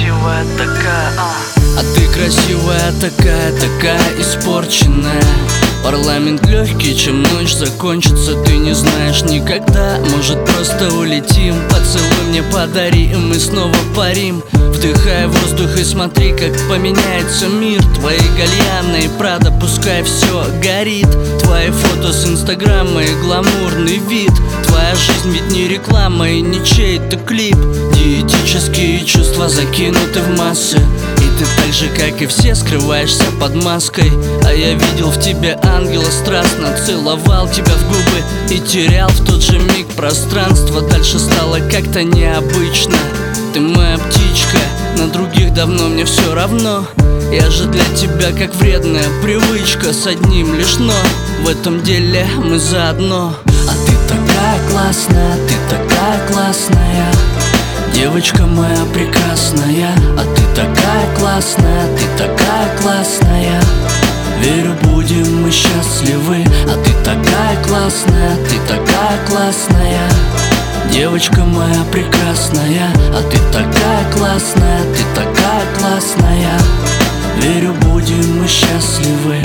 красивая такая, а. а ты красивая такая, такая испорченная Парламент легкий, чем ночь закончится Ты не знаешь никогда, может просто улетим Поцелуй мне подари, и мы снова парим. Вдыхай воздух и смотри, как поменяется мир. Твои гальяны и Прада, пускай все горит. Твои фото с инстаграма и гламурный вид. Твоя жизнь ведь не реклама и не чей-то клип. Диетические чувства закинуты в массы ты так же, как и все, скрываешься под маской. А я видел в тебе ангела страстно Целовал тебя в губы и терял в тот же миг пространство. Дальше стало как-то необычно. Ты моя птичка, на других давно мне все равно. Я же для тебя как вредная привычка С одним лишь но В этом деле мы заодно. А ты такая классная, ты такая классная Девочка моя прекрасная, а ты такая классная, ты такая классная. Верю, будем мы счастливы, а ты такая классная, ты такая классная. Девочка моя прекрасная, а ты такая классная, ты такая классная. Верю, будем мы счастливы.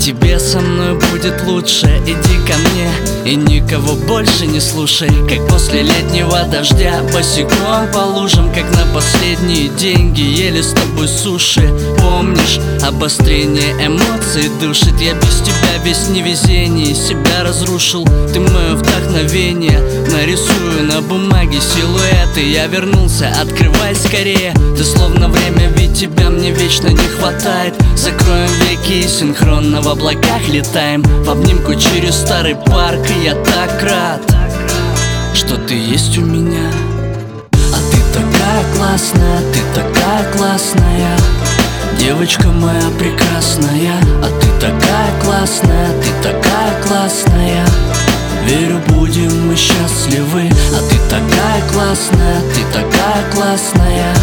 Тебе со мной будет лучше, иди ко мне И никого больше не слушай Как после летнего дождя. Босиком по лужам, как на последние деньги Ели с тобой суши. Помнишь, обострение эмоций душит Я без тебя весь невезение. Себя разрушил, ты мое вдохновение. Нарисую на бумаге силуэты Я вернулся, открывай скорее. Ты словно время, ведь тебя мне вечно не хватает. Закроем веки и синхронно в облаках летаем В обнимку через старый парк И я так рад, что ты есть у меня. А ты такая классная, ты такая классная. Девочка моя прекрасная А ты такая классная, ты такая классная. Верю, будем мы счастливы А ты такая классная, ты такая классная.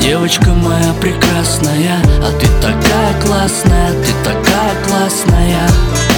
Девочка моя прекрасная, а ты такая классная, ты такая классная